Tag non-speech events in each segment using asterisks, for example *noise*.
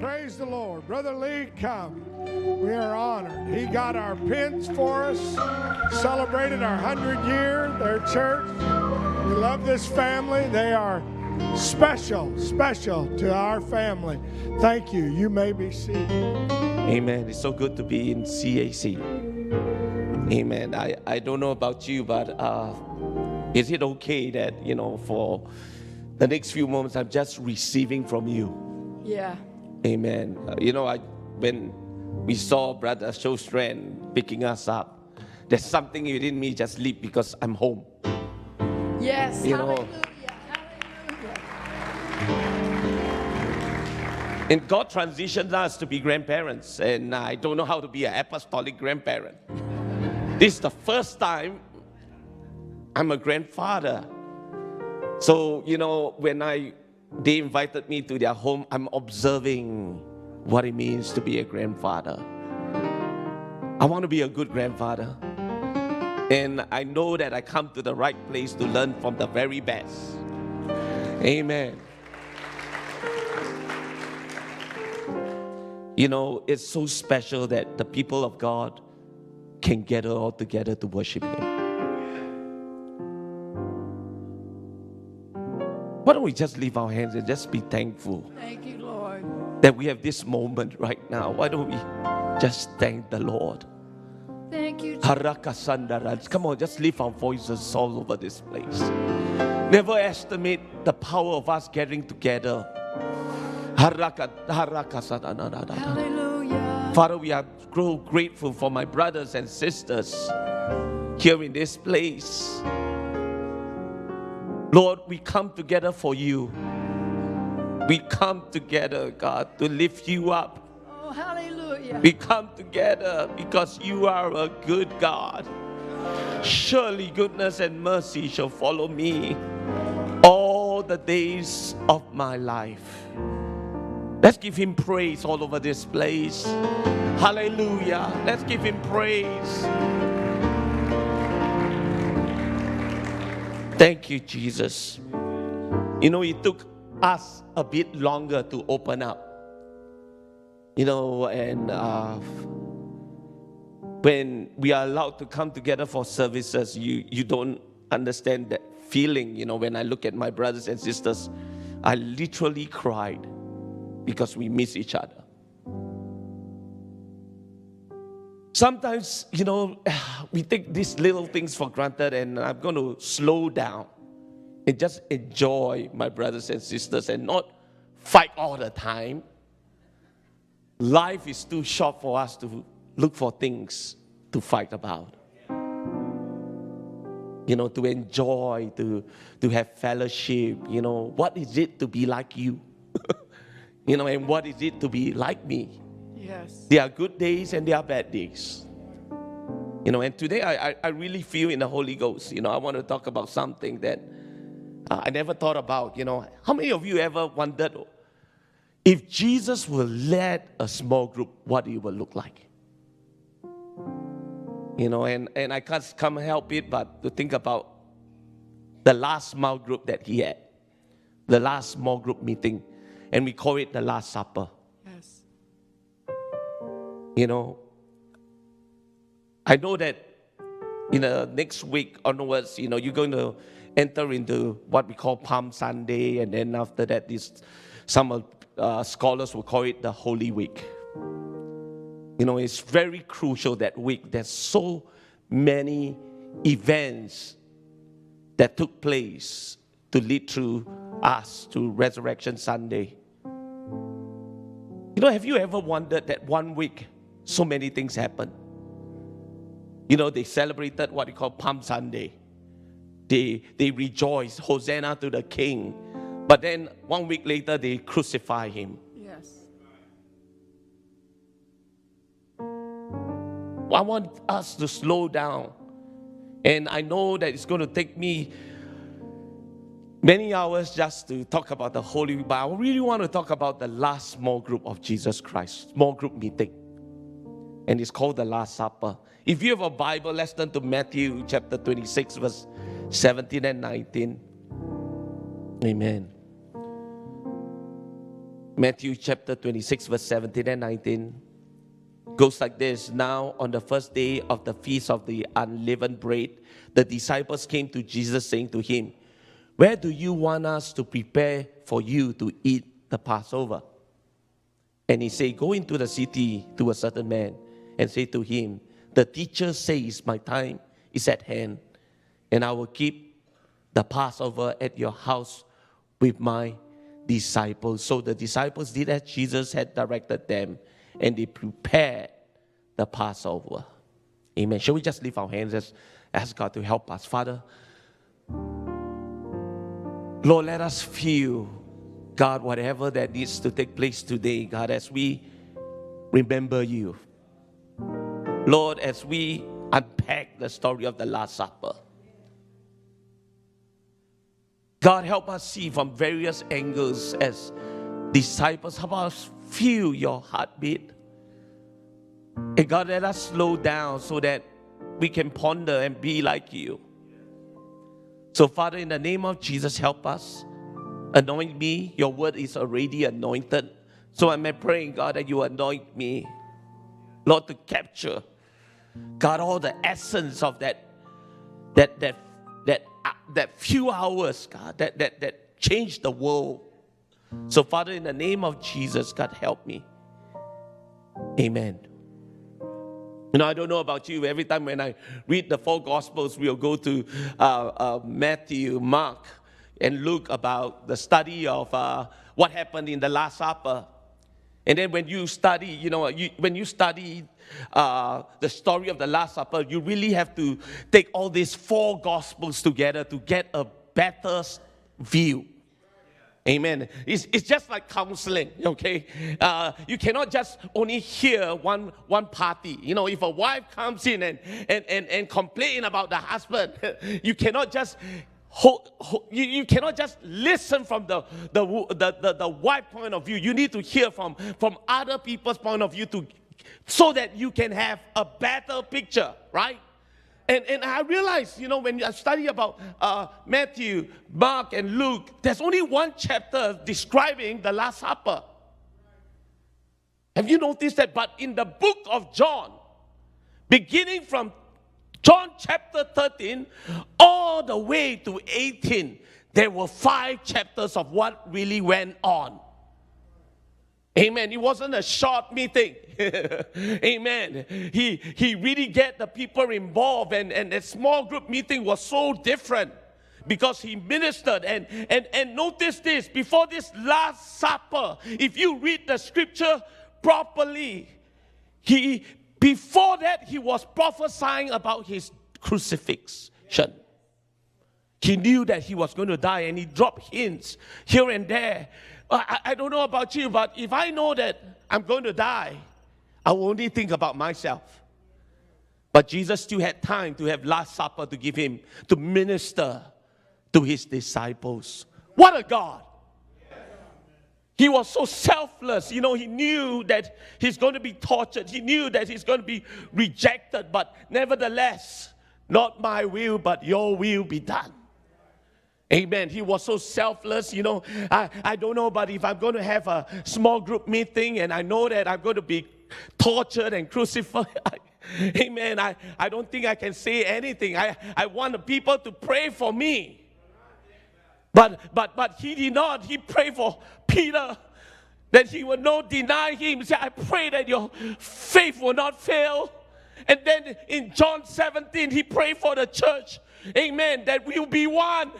Praise the Lord. Brother Lee, come. We are honored. He got our pins for us, celebrated our 100 year, their church. We love this family. They are special, special to our family. Thank you. You may be seated. Amen. It's so good to be in CAC. Amen. I, I don't know about you, but uh, is it okay that, you know, for the next few moments I'm just receiving from you? Yeah. Amen. Uh, you know, I when we saw Brother Showstrand picking us up, there's something within me just leap because I'm home. Yes. You know- hallelujah. Hallelujah. And God transitioned us to be grandparents, and I don't know how to be an apostolic grandparent. *laughs* this is the first time I'm a grandfather. So, you know, when I they invited me to their home, I'm observing what it means to be a grandfather. I want to be a good grandfather. And I know that I come to the right place to learn from the very best. Amen. You know, it's so special that the people of God can gather all together to worship Him. Why don't we just leave our hands and just be thankful Thank you, Lord. that we have this moment right now? Why don't we just thank the Lord? Thank you. Harakasandarans. Come on, just lift our voices all over this place. Never estimate the power of us getting together. Hallelujah. Father, we are so grateful for my brothers and sisters here in this place. Lord, we come together for you. We come together, God, to lift you up. Oh, hallelujah. We come together because you are a good God. Surely goodness and mercy shall follow me all the days of my life. Let's give him praise all over this place. Hallelujah. Let's give him praise. Thank you, Jesus. You know, it took us a bit longer to open up. You know, and uh, when we are allowed to come together for services, you, you don't understand that feeling. You know, when I look at my brothers and sisters, I literally cried because we miss each other. Sometimes, you know, *sighs* we take these little things for granted, and I'm going to slow down and just enjoy my brothers and sisters and not fight all the time. Life is too short for us to look for things to fight about. You know, to enjoy, to, to have fellowship. You know, what is it to be like you? *laughs* you know, and what is it to be like me? Yes. There are good days and there are bad days. You know, and today I, I, I really feel in the Holy Ghost. You know, I want to talk about something that uh, I never thought about. You know, how many of you ever wondered if Jesus will lead a small group, what it will look like? You know, and, and I can't come help it but to think about the last small group that he had, the last small group meeting, and we call it the Last Supper. You know, I know that in the next week onwards, you know, you're going to enter into what we call Palm Sunday, and then after that, this some uh, scholars will call it the Holy Week. You know, it's very crucial that week. There's so many events that took place to lead to us to Resurrection Sunday. You know, have you ever wondered that one week so many things happen? You know, they celebrated what we call Palm Sunday. They they rejoice, Hosanna to the King. But then one week later they crucify him. Yes. I want us to slow down. And I know that it's going to take me many hours just to talk about the Holy Week, but I really want to talk about the last small group of Jesus Christ, small group meeting. And it's called the Last Supper. If you have a Bible, let's turn to Matthew chapter 26, verse 17 and 19. Amen. Matthew chapter 26, verse 17 and 19 goes like this Now, on the first day of the feast of the unleavened bread, the disciples came to Jesus, saying to him, Where do you want us to prepare for you to eat the Passover? And he said, Go into the city to a certain man and say to him, The teacher says, My time is at hand, and I will keep the Passover at your house with my disciples. So the disciples did as Jesus had directed them, and they prepared the Passover. Amen. Shall we just lift our hands and ask God to help us? Father, Lord, let us feel, God, whatever that needs to take place today, God, as we remember you. Lord, as we unpack the story of the Last Supper. God, help us see from various angles as disciples. Help us feel your heartbeat. And God, let us slow down so that we can ponder and be like you. So, Father, in the name of Jesus, help us. Anoint me. Your word is already anointed. So I'm praying, God, that you anoint me, Lord, to capture, God, all the essence of that, that, that, that, uh, that few hours, God, that, that, that changed the world. So, Father, in the name of Jesus, God, help me. Amen. You know, I don't know about you. Every time when I read the four Gospels, we'll go to uh, uh, Matthew, Mark, and Luke about the study of uh, what happened in the Last Supper. And then when you study, you know, you, when you study uh, the story of the Last Supper, you really have to take all these four Gospels together to get a better view. Amen. It's, it's just like counseling, okay? Uh, you cannot just only hear one, one party. You know, if a wife comes in and, and, and, and complain about the husband, *laughs* you cannot just hold, hold, you, you cannot just listen from the, the, the, the, the wife point of view. You need to hear from, from other people's point of view to, so that you can have a better picture, right? And, and I realized, you know, when I study about uh, Matthew, Mark, and Luke, there's only one chapter describing the Last Supper. Have you noticed that? But in the book of John, beginning from John chapter 13 all the way to 18, there were five chapters of what really went on. Amen. It wasn't a short meeting. *laughs* Amen. He he really get the people involved, and, and a small group meeting was so different because he ministered and and and notice this before this last supper if you read the scripture properly he before that he was prophesying about his crucifixion he knew that he was going to die and he dropped hints here and there I, I don't know about you, but if I know that I'm going to die, I will only think about myself. But Jesus still had time to have Last Supper to give him, to minister to his disciples. What a God! He was so selfless. You know, he knew that he's going to be tortured. He knew that he's going to be rejected. But nevertheless, not my will, but your will be done. Amen. He was so selfless. You know, I, I don't know, but if I'm going to have a small group meeting and I know that I'm going to be tortured and crucified, *laughs* amen, I, I don't think I can say anything. I, I want the people to pray for me. But, but, but he did not. He prayed for Peter that he would not deny him. He said, I pray that your faith will not fail. And then in John 17, he prayed for the church. Amen. That we will be one.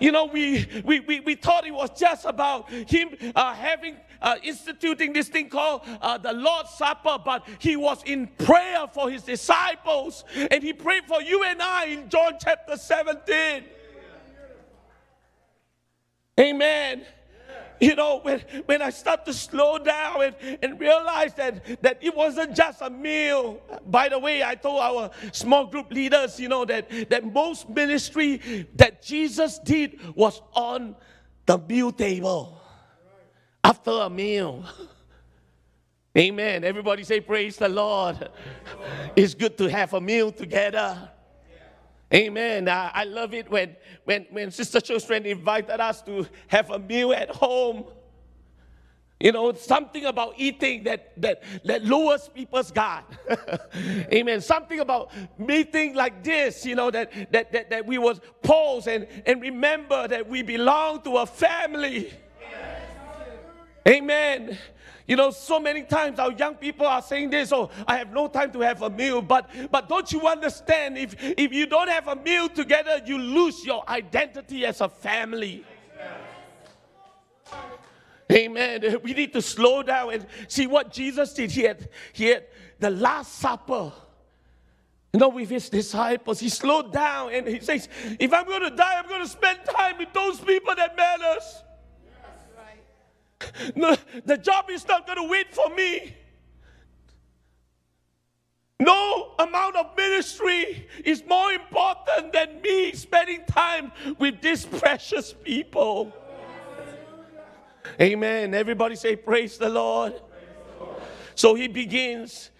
You know, we, we, we, we thought it was just about him uh, having, uh, instituting this thing called uh, the Lord's Supper, but he was in prayer for his disciples and he prayed for you and I in John chapter 17. Amen you know, when, when I start to slow down and, and realize that, that it wasn't just a meal. By the way, I told our small group leaders, you know, that, that most ministry that Jesus did was on the meal table after a meal. Amen. Everybody say, Praise the Lord. It's good to have a meal together. Amen. I, I love it when, when, when Sister Chosen invited us to have a meal at home. You know, something about eating that that that lowers people's guard. *laughs* Amen. Something about meeting like this, you know, that that that, that we was pause and, and remember that we belong to a family. Amen. You know, so many times our young people are saying this, oh, I have no time to have a meal. But but don't you understand? If if you don't have a meal together, you lose your identity as a family. Amen. *laughs* We need to slow down and see what Jesus did. He had, he had the Last Supper. You know, with his disciples, he slowed down and he says, If I'm going to die, I'm going to spend time with those people that matters. No, the job is not going to wait for me. No amount of ministry is more important than me spending time with these precious people. Amen. Everybody say, Praise the Lord. So he begins,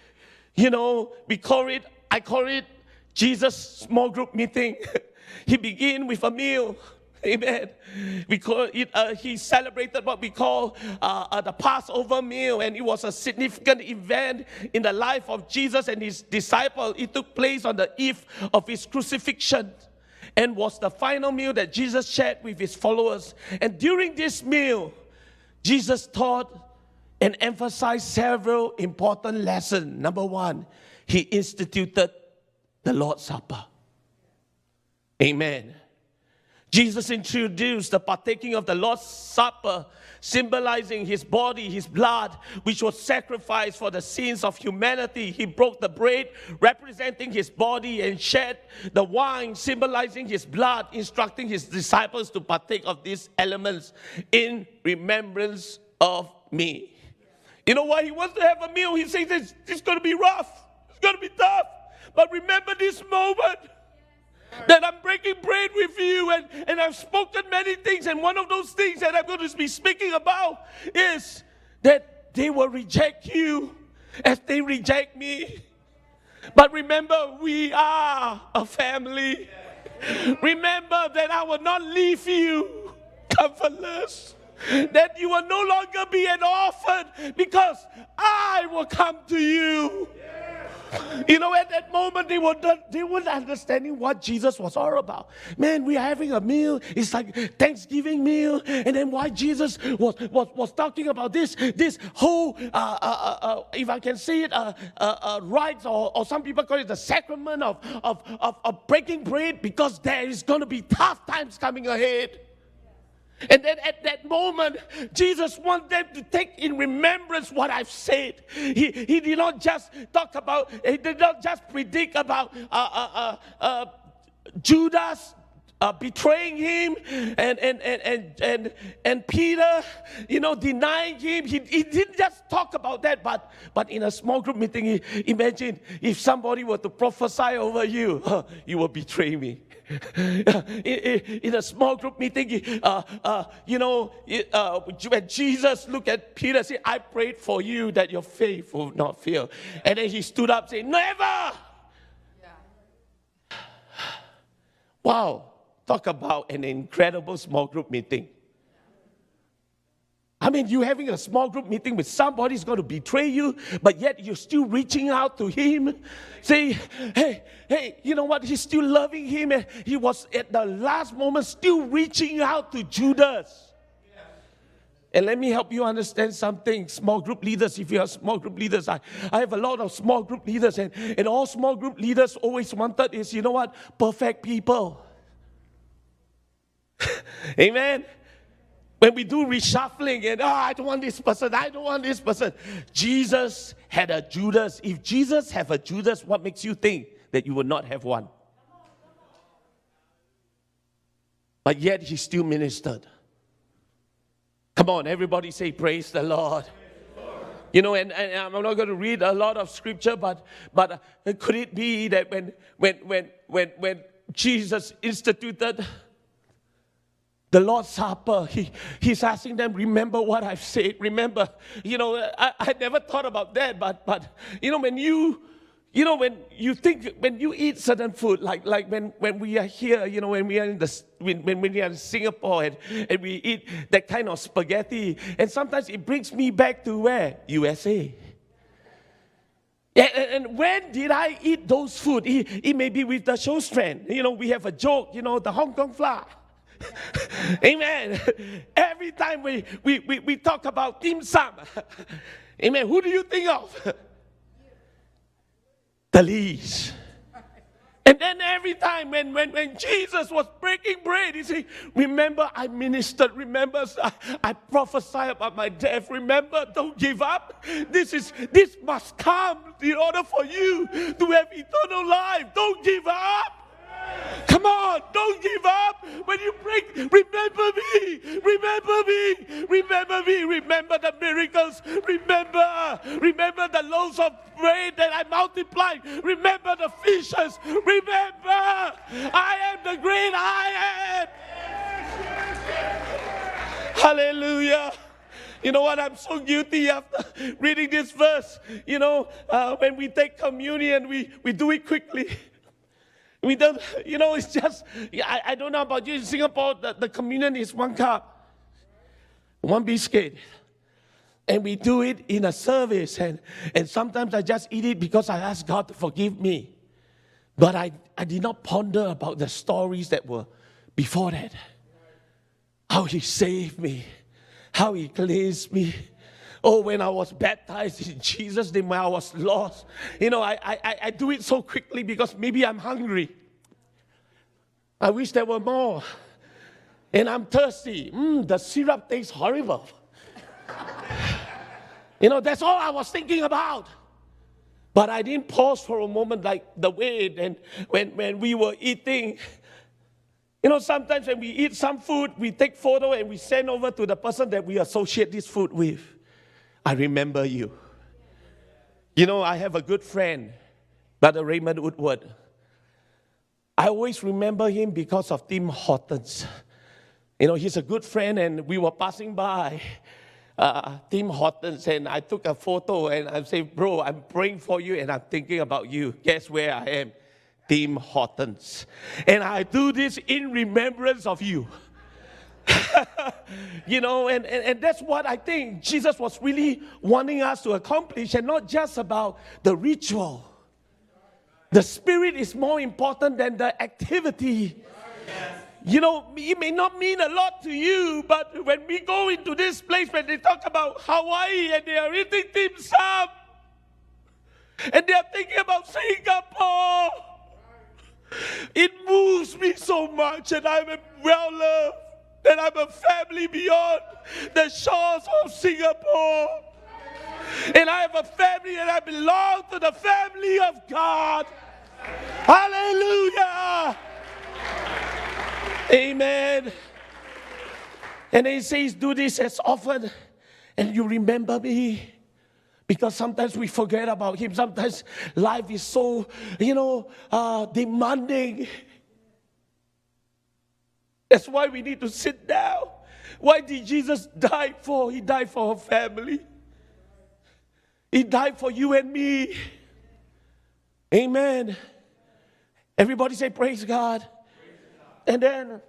you know, we call it, I call it Jesus small group meeting. *laughs* he begin with a meal. *laughs* Amen. We call it, uh, he celebrated what we call uh, uh, the Passover meal, and it was a significant event in the life of Jesus and his disciple. It took place on the eve of his crucifixion and was the final meal that Jesus shared with his followers. And during this meal, Jesus taught and emphasized several important lessons. Number one, he instituted the Lord's Supper. Amen. Jesus introduced the partaking of the Lord's Supper, symbolizing his body, his blood, which was sacrificed for the sins of humanity. He broke the bread, representing his body, and shed the wine, symbolizing his blood, instructing his disciples to partake of these elements in remembrance of me. You know why he wants to have a meal? He says it's, it's going to be rough, it's going to be tough. But remember this moment that I'm breaking bread with you and, and I've spoken many things. And one of those things that I'm going to be speaking about is that they will reject you as they reject me. But remember, we are a family. Remember that I will not leave you comfortless. That you will no longer be an orphan because I will come to you. *laughs* You know, at that moment, they were they weren't understanding what Jesus was all about. Man, we are having a meal. It's like Thanksgiving meal, and then why Jesus was was, was talking about this this whole, uh, uh, uh, uh if I can say it, uh, uh, rites, or, or some people call it the sacrament of, of, of, of breaking bread, because there is going to be tough times coming ahead. And then at that moment, Jesus wants them to take in remembrance what I've said. He, he did not just talk about, he did not just predict about uh, uh, uh, uh Judas uh, betraying him and, and, and, and, and, and Peter, you know, denying him. He, he didn't just talk about that, but, but in a small group meeting, he, imagine if somebody were to prophesy over you, *laughs* you will betray me. *laughs* in, a small group meeting, uh, uh, you know, uh, when Jesus looked at Peter, and said, I prayed for you that your faith will not fail. And then he stood up saying, Never! Yeah. Wow, talk about an incredible small group meeting. I mean, you're having a small group meeting with somebody who's going to betray you, but yet you're still reaching out to him. Say, hey, hey, you know what? He's still loving him. And he was at the last moment still reaching out to Judas. And let me help you understand something. Small group leaders, if you are small group leaders, I, I have a lot of small group leaders, and, and all small group leaders always wanted is, you know what? Perfect people. *laughs* Amen. When we do reshuffling and, oh, I don't want this person, I don't want this person. Jesus had a Judas. If Jesus have a Judas, what makes you think that you will not have one? But yet he still ministered. Come on, everybody say, Praise the Lord. You know, and, and, I'm not going to read a lot of scripture, but but uh, could it be that when when when when when Jesus instituted the Lord's Supper, he, he's asking them, remember what I've said. Remember, you know, I, I never thought about that, but, but, you know, when you, You know, when you think, when you eat certain food, like, like when, when we are here, you know, when we are in the, when, when we are in Singapore and, and we eat that kind of spaghetti, and sometimes it brings me back to where? USA. And, when did I eat those food? It, it may be with the Shostrand. You know, we have a joke, you know, the Hong Kong flour. Amen. *laughs* Every time we, we, we, we talk about dim sum, *laughs* amen, who do you think of? *laughs* the least. And then every time when, when, when Jesus was breaking bread, he said, Remember, I ministered. Remember, I, I prophesied about my death. Remember, don't give up. This is this must come in order for you to have eternal life. Don't give up. Come on, don't give up. When you break, remember me, remember me, remember me, remember the miracles, remember, remember the loaves of bread that I multiplied, remember the fishes, remember, I am the great I am. Hallelujah. You know what? I'm so guilty after reading this verse. You know, uh, when we take communion, we, we do it quickly. We don't, you know, it's just, I, I don't know about you. In Singapore, the, the communion is one cup, one biscuit. And we do it in a service. And, and sometimes I just eat it because I ask God to forgive me. But I, I did not ponder about the stories that were before that. How He saved me, how He cleansed me. Oh, when I was baptized in Jesus' name, I was lost. You know, I, I, I do it so quickly because maybe I'm hungry. I wish there were more. And I'm thirsty. Mm, the syrup tastes horrible. *sighs* you know, that's all I was thinking about. But I didn't pause for a moment like the way and when, when we were eating. You know, sometimes when we eat some food, we take photo and we send over to the person that we associate this food with. I remember you. You know, I have a good friend, Brother Raymond Woodward. I always remember him because of Tim Hortons. You know, he's a good friend, and we were passing by uh, Tim Hortons, and I took a photo, and I said, Bro, I'm praying for you, and I'm thinking about you. Guess where I am? Tim Hortons. And I do this in remembrance of you. *laughs* you know, and, and, and that's what I think Jesus was really wanting us to accomplish, and not just about the ritual. The spirit is more important than the activity. You know, it may not mean a lot to you, but when we go into this place, when they talk about Hawaii and they are eating dim sum, and they are thinking about Singapore, it moves me so much, and I'm well loved that I'm a family beyond the shores of Singapore. And I have a family and I belong to the family of God. Hallelujah. Amen. And he says, Do this as often, and you remember me. Because sometimes we forget about him. Sometimes life is so, you know, uh, demanding. That's why we need to sit down. Why did Jesus die for? He died for our family. He died for you and me. Amen. Everybody say, Praise God. And then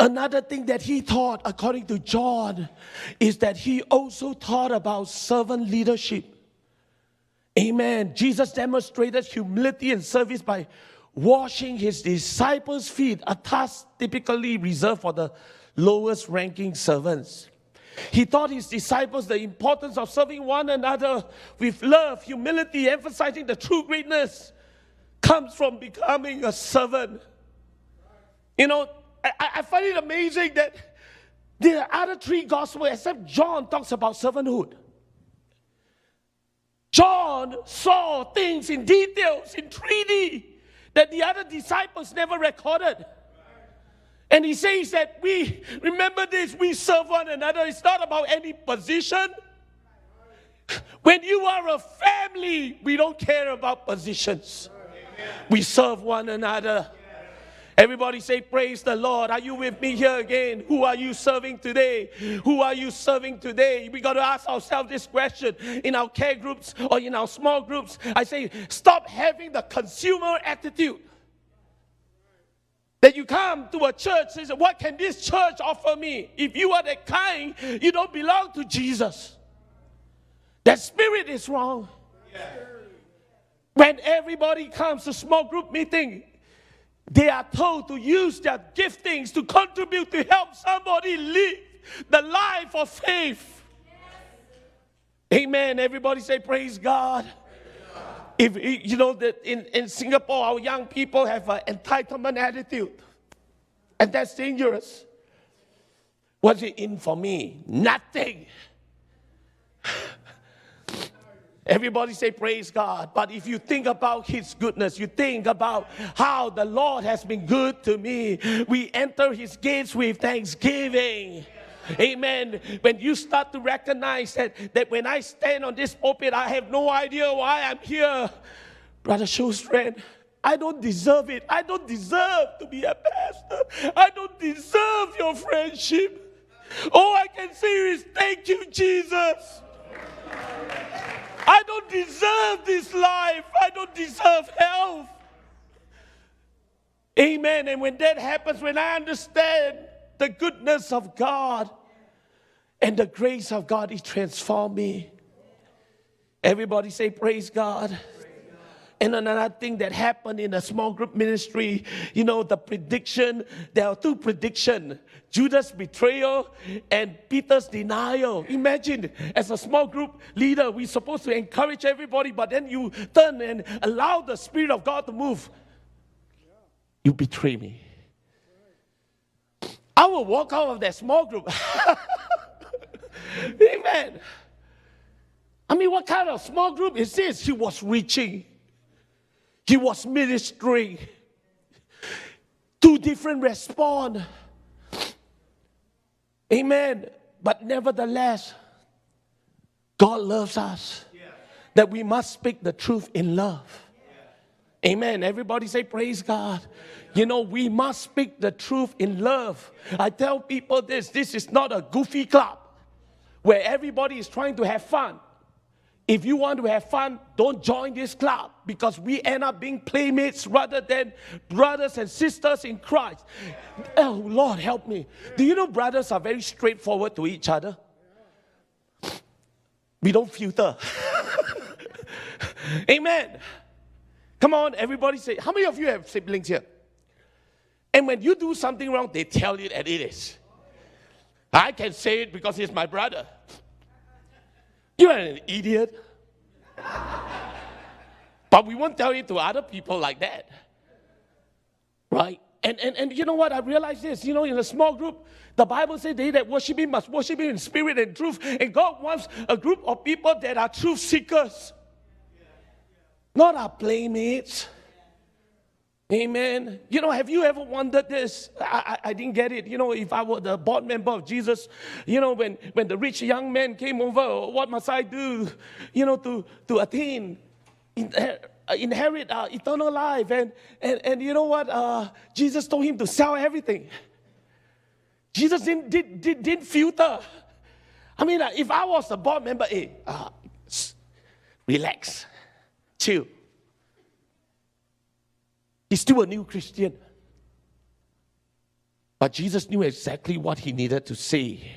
another thing that he taught, according to John, is that he also taught about servant leadership. Amen. Jesus demonstrated humility and service by washing his disciples' feet, a task typically reserved for the lowest ranking servants. He taught his disciples the importance of serving one another with love, humility, emphasizing the true greatness comes from becoming a servant. You know, I, I find it amazing that the other three gospels, except John, talks about servanthood. John saw things in details, in 3D that the other disciples never recorded. And he says that we, remember this, we serve one another. It's not about any position. When you are a family, we don't care about positions. We serve one another. Everybody say, Praise the Lord. Are you with me here again? Who are you serving today? Who are you serving today? We got to ask ourselves this question in our care groups or in our small groups. I say, stop having the consumer attitude. That you come to a church and say, What can this church offer me? If you are that kind, you don't belong to Jesus. That spirit is wrong. When everybody comes to small group meeting, they are told to use their giftings to contribute to help somebody live the life of faith. Amen. Everybody say, Praise God. If you know that in, in Singapore, our young people have an entitlement attitude, and that's dangerous. What's it in for me? Nothing. Everybody say, Praise God. But if you think about His goodness, you think about how the Lord has been good to me, we enter His gates with thanksgiving. Amen. When you start to recognize that, that when I stand on this pulpit, I have no idea why I'm here. Brother Shostrand, I don't deserve it. I don't deserve to be a pastor. I don't deserve your friendship. All I can say is thank you, Jesus. I don't deserve this life. I don't deserve health. Amen. And when that happens, when I understand the goodness of God and the grace of God, it transformed me. Everybody say, Praise God. And another thing that happened in a small group ministry, you know, the prediction, there are two prediction. Judas' betrayal and Peter's denial. Imagine, as a small group leader, we're supposed to encourage everybody, but then you turn and allow the Spirit of God to move. You betray me. I will walk out of that small group. *laughs* Amen. I mean, what kind of small group is this? He was reaching, he was ministering. Two different respond. Amen. But nevertheless, God loves us. That we must speak the truth in love. Amen. Everybody say, Praise God. You know, we must speak the truth in love. I tell people this this is not a goofy club where everybody is trying to have fun. If you want to have fun, don't join this club because we end up being playmates rather than brothers and sisters in Christ. Oh, Lord, help me. Do you know brothers are very straightforward to each other? We don't filter. *laughs* Amen. Come on, everybody say, how many of you have siblings here? And when you do something wrong, they tell you that it is. I can say it because he's my brother. You're an idiot. but we won't tell it to other people like that. Right? And, and, and you know what? I realized this. You know, in a small group, the Bible says they that worship Him must worship Him in spirit and truth. And God wants a group of people that are truth seekers, not our playmates. Amen. You know, have you ever wondered this? I, I, I, didn't get it. You know, if I were the board member of Jesus, you know, when, when the rich young man came over, what must I do, you know, to, to attain, inherit uh, eternal life? And, and, and you know what? Uh, Jesus told him to sell everything. Jesus didn't, did, did, didn't filter. I mean, uh, if I was the board member, hey, uh, relax, chill. He's still a new Christian. But Jesus knew exactly what he needed to say.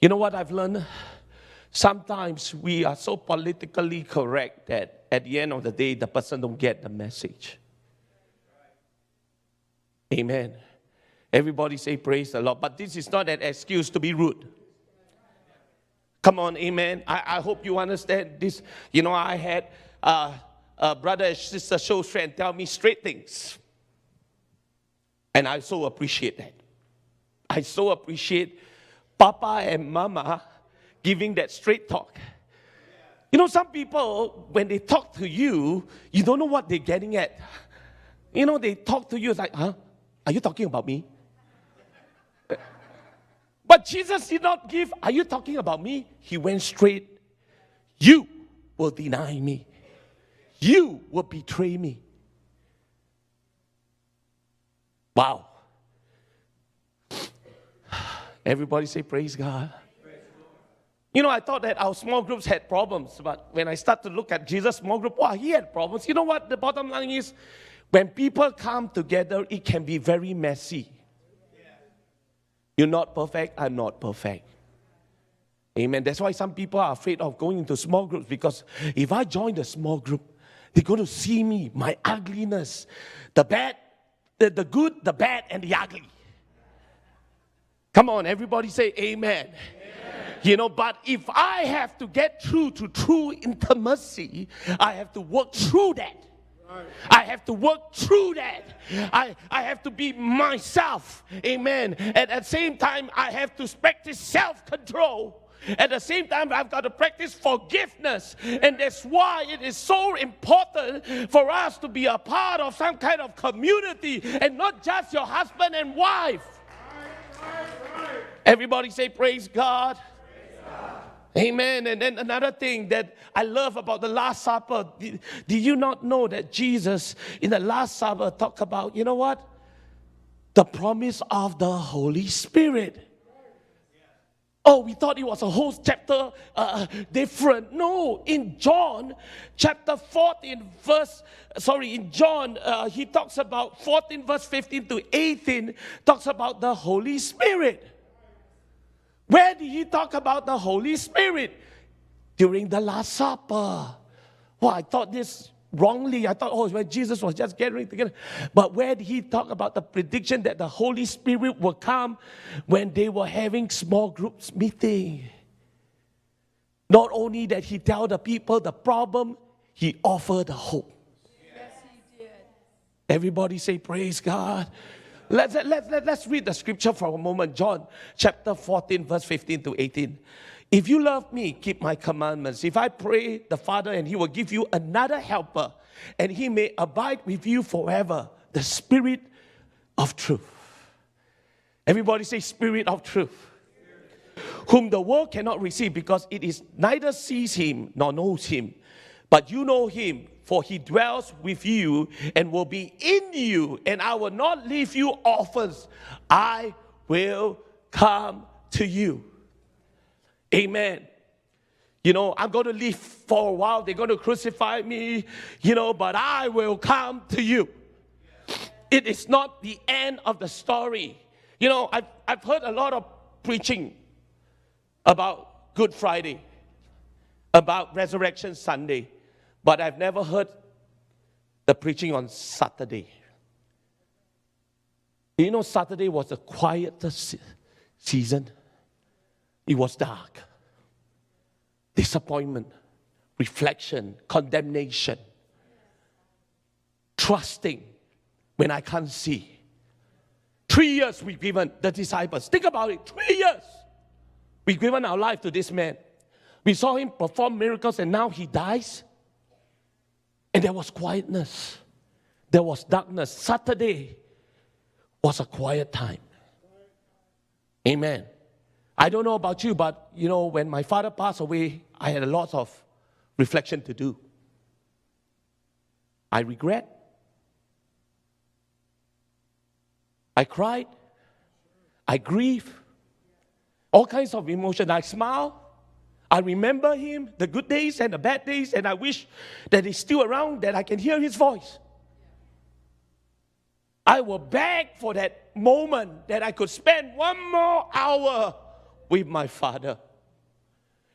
You know what I've learned? Sometimes we are so politically correct that at the end of the day, the person don't get the message. Amen. Everybody say praise the Lord. But this is not an excuse to be rude. Come on, amen. I, I hope you understand this. You know, I had uh, uh, brother and sister Shostrand, tell me straight things. And I so appreciate that. I so appreciate Papa and Mama giving that straight talk. You know, some people, when they talk to you, you don't know what they're getting at. You know, they talk to you, it's like, huh? Are you talking about me? But Jesus did not give, are you talking about me? He went straight, you will deny me you will betray me. Wow. Everybody say, Praise God. You know, I thought that our small groups had problems, but when I start to look at Jesus' small group, wow, he had problems. You know what? The bottom line is when people come together, it can be very messy. You're not perfect, I'm not perfect. Amen. That's why some people are afraid of going into small groups because if I join the small group, they're going to see me, my ugliness, the bad, the, the good, the bad, and the ugly. Come on, everybody say amen. You know, but if I have to get through to true intimacy, I have to work through that. I have to work through that. I, I have to be myself. Amen. And at the same time, I have to practice self control. At the same time, I've got to practice forgiveness. And that's why it is so important for us to be a part of some kind of community and not just your husband and wife. Everybody say, Praise God. Amen. And then another thing that I love about the Last Supper, did, you not know that Jesus in the Last Supper talked about, you know what? The promise of the Holy Spirit. Oh, we thought it was a whole chapter uh, different. No, in John chapter 14, verse, sorry, in John, uh, he talks about 14, verse 15 to 18, talks about the Holy Spirit. Where did he talk about the Holy Spirit? During the Last Supper. Well, I thought this wrongly. I thought, oh, when Jesus was just gathering together. But where did he talk about the prediction that the Holy Spirit will come when they were having small groups meeting? Not only that he tell the people the problem, he offered the hope. Yes, he did. Everybody say, Praise God. Let's, let's, let, let's read the scripture for a moment. John chapter 14, verse 15 to 18. If you love me, keep my commandments. If I pray the Father, and he will give you another helper, and he may abide with you forever, the Spirit of truth. Everybody say, Spirit of truth. Whom the world cannot receive because it is neither sees him nor knows him. But you know him, for he dwells with you and will be in you, and I will not leave you orphans. I will come to you. Amen. You know, I'm going to live for a while. They're going to crucify me, you know, but I will come to you. It is not the end of the story. You know, I've, I've heard a lot of preaching about Good Friday, about Resurrection Sunday, but I've never heard the preaching on Saturday. You know, Saturday was the quietest season. It was dark. Disappointment, reflection, condemnation, trusting when I can't see. Three years we've given the disciples. Think about it. Three years. We've given our life to this man. We saw him perform miracles and now he dies. And there was quietness. There was darkness. Saturday was a quiet time. Amen. I don't know about you, but you know, when my father passed away, I had a lot of reflection to do. I regret. I cried. I grieve. All kinds of emotion. I smile. I remember him, the good days and the bad days, and I wish that he's still around, that I can hear his voice. I will beg for that moment that I could spend one more hour with my father.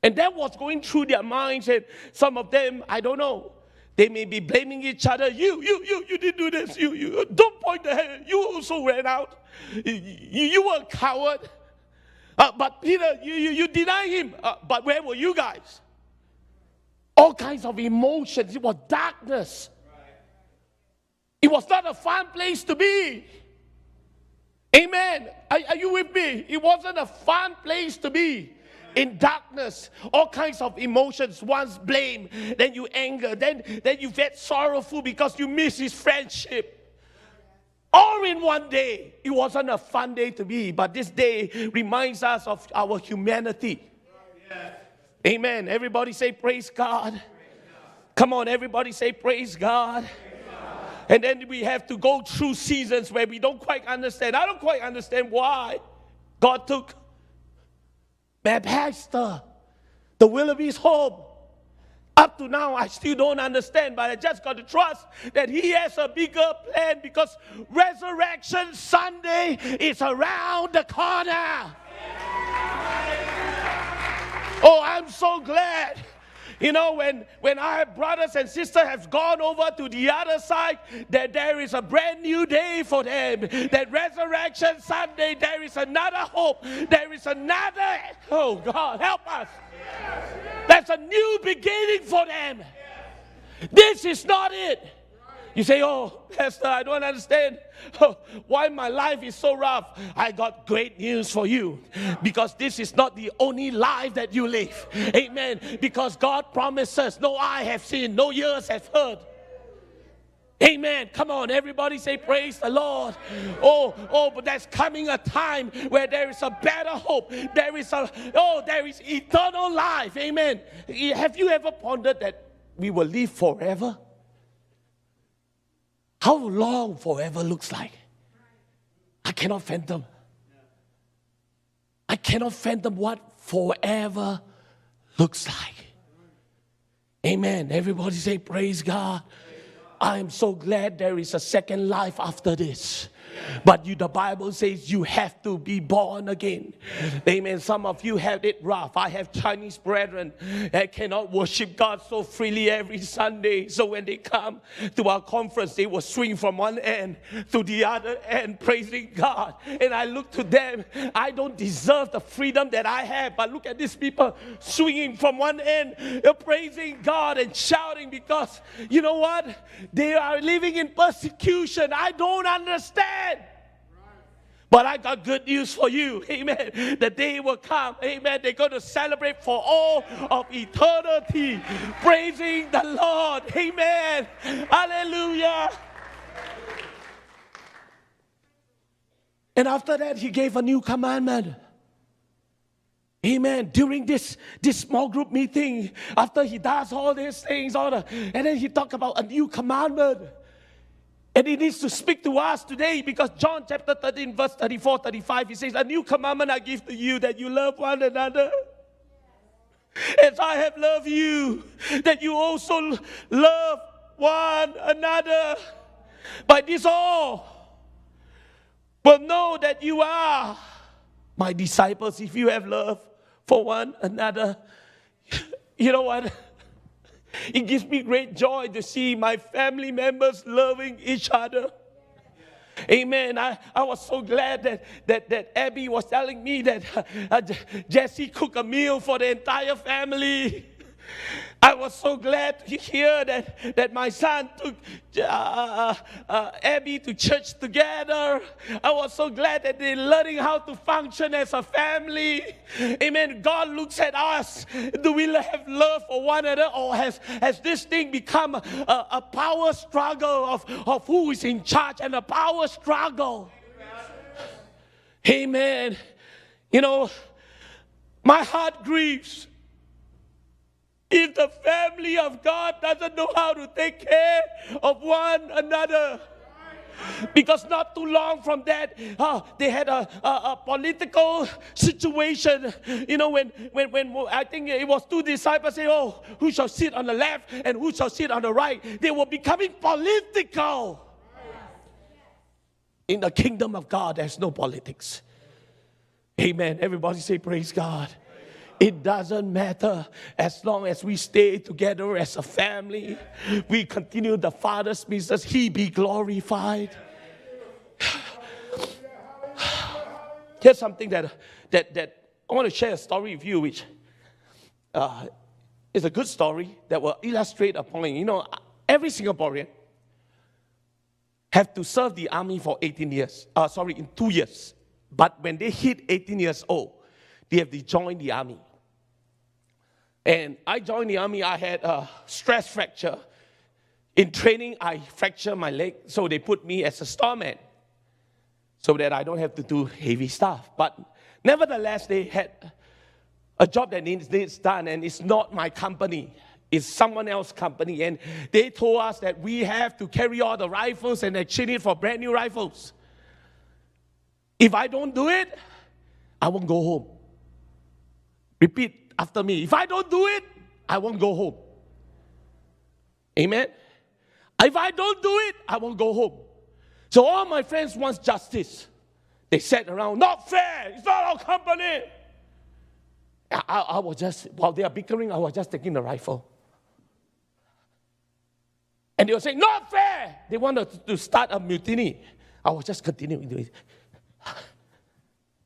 And that was going through their minds, and some of them, I don't know, they may be blaming each other. You, you, you, you didn't do this. You, you, don't point the head. You also ran out. You, you, you were a coward. Uh, but Peter, you, you, you deny him. Uh, but where were you guys? All kinds of emotions. It was darkness. It was not a fun place to be. Amen. Are, are you with me? It wasn't a fun place to be. In darkness, all kinds of emotions. Once blame, then you anger, then, then you get sorrowful because you miss his friendship. All in one day. It wasn't a fun day to be, but this day reminds us of our humanity. Amen. Everybody say, Praise God. Come on, everybody say, Praise God. And then we have to go through seasons where we don't quite understand. I don't quite understand why God took pastor, the Willoughby's home. Up to now, I still don't understand, but I just got to trust that He has a bigger plan because Resurrection Sunday is around the corner. Oh, I'm so glad. You know, when, when our brothers and sisters have gone over to the other side, that there is a brand new day for them. That resurrection Sunday, there is another hope. There is another, oh God, help us. There's a new beginning for them. This is not it. You say, Oh, Pastor, I don't understand *laughs* why my life is so rough. I got great news for you because this is not the only life that you live. Amen. Because God promises, No eye have seen, no ears have heard. Amen. Come on, everybody say praise the Lord. Oh, oh, but there's coming a time where there is a better hope. There is a oh, there is eternal life. Amen. Have you ever pondered that we will live forever? How long forever looks like? I cannot fathom. I cannot fathom what forever looks like. Amen. Everybody say, Praise God. I am so glad there is a second life after this. But you, the Bible says you have to be born again. Amen. Some of you have it rough. I have Chinese brethren that cannot worship God so freely every Sunday. So when they come to our conference, they will swing from one end to the other end, praising God. And I look to them. I don't deserve the freedom that I have, but look at these people swinging from one end, uh, praising God and shouting because you know what? They are living in persecution. I don't understand. But I got good news for you. *laughs* Amen. The day will come. Amen. They're going to celebrate for all of eternity. Praising the Lord. Amen. Hallelujah. And after that, he gave a new commandment. Amen. During this, this small group meeting, after he does all these things, all the, and then he talked about a new commandment. And he needs to speak to us today because John chapter 13, verse 34, 35, he says, A new commandment I give to you that you love one another. As I have loved you, that you also love one another. By this all will know that you are my disciples if you have love for one another. *laughs* You know what? It gives me great joy to see my family members loving each other. Amen. I, I was so glad that, that, that Abby was telling me that uh, Jesse cooked a meal for the entire family. I was so glad to hear that, that my son took uh, uh, uh, Abby to church together. I was so glad that they're learning how to function as a family. Amen. God looks at us. Do we have love for one another or has, has this thing become a, a power struggle of, of who is in charge and a power struggle? Amen. You know, my heart grieves if the family of God doesn't know how to take care of one another. Because not too long from that, uh, they had a, a, a, political situation. You know, when, when, when I think it was two disciples say, Oh, who shall sit on the left and who shall sit on the right? They were becoming political. In the kingdom of God, there's no politics. Amen. Everybody say, Praise God. It doesn't matter as long as we stay together as a family. We continue the Father's business. He be glorified. Here's something that, that, that I want to share a story with you, which uh, is a good story that will illustrate a point. You know, every Singaporean have to serve the army for 18 years. Uh, sorry, in two years. But when they hit 18 years old, they have to join the army. And I joined the army, I had a stress fracture. In training, I fractured my leg, so they put me as a storeman so that I don't have to do heavy stuff. But nevertheless, they had a job that needs, needs done, and it's not my company. It's someone else's company, and they told us that we have to carry all the rifles and exchange it for brand new rifles. If I don't do it, I won't go home. Repeat after me. If I don't do it, I won't go home. Amen. If I don't do it, I won't go home. So all my friends want justice. They sat around, not fair. It's not our company. I, I, was just, while they are bickering, I was just taking the rifle. And they were saying, not fair. They wanted to start a mutiny. I was just continuing doing it.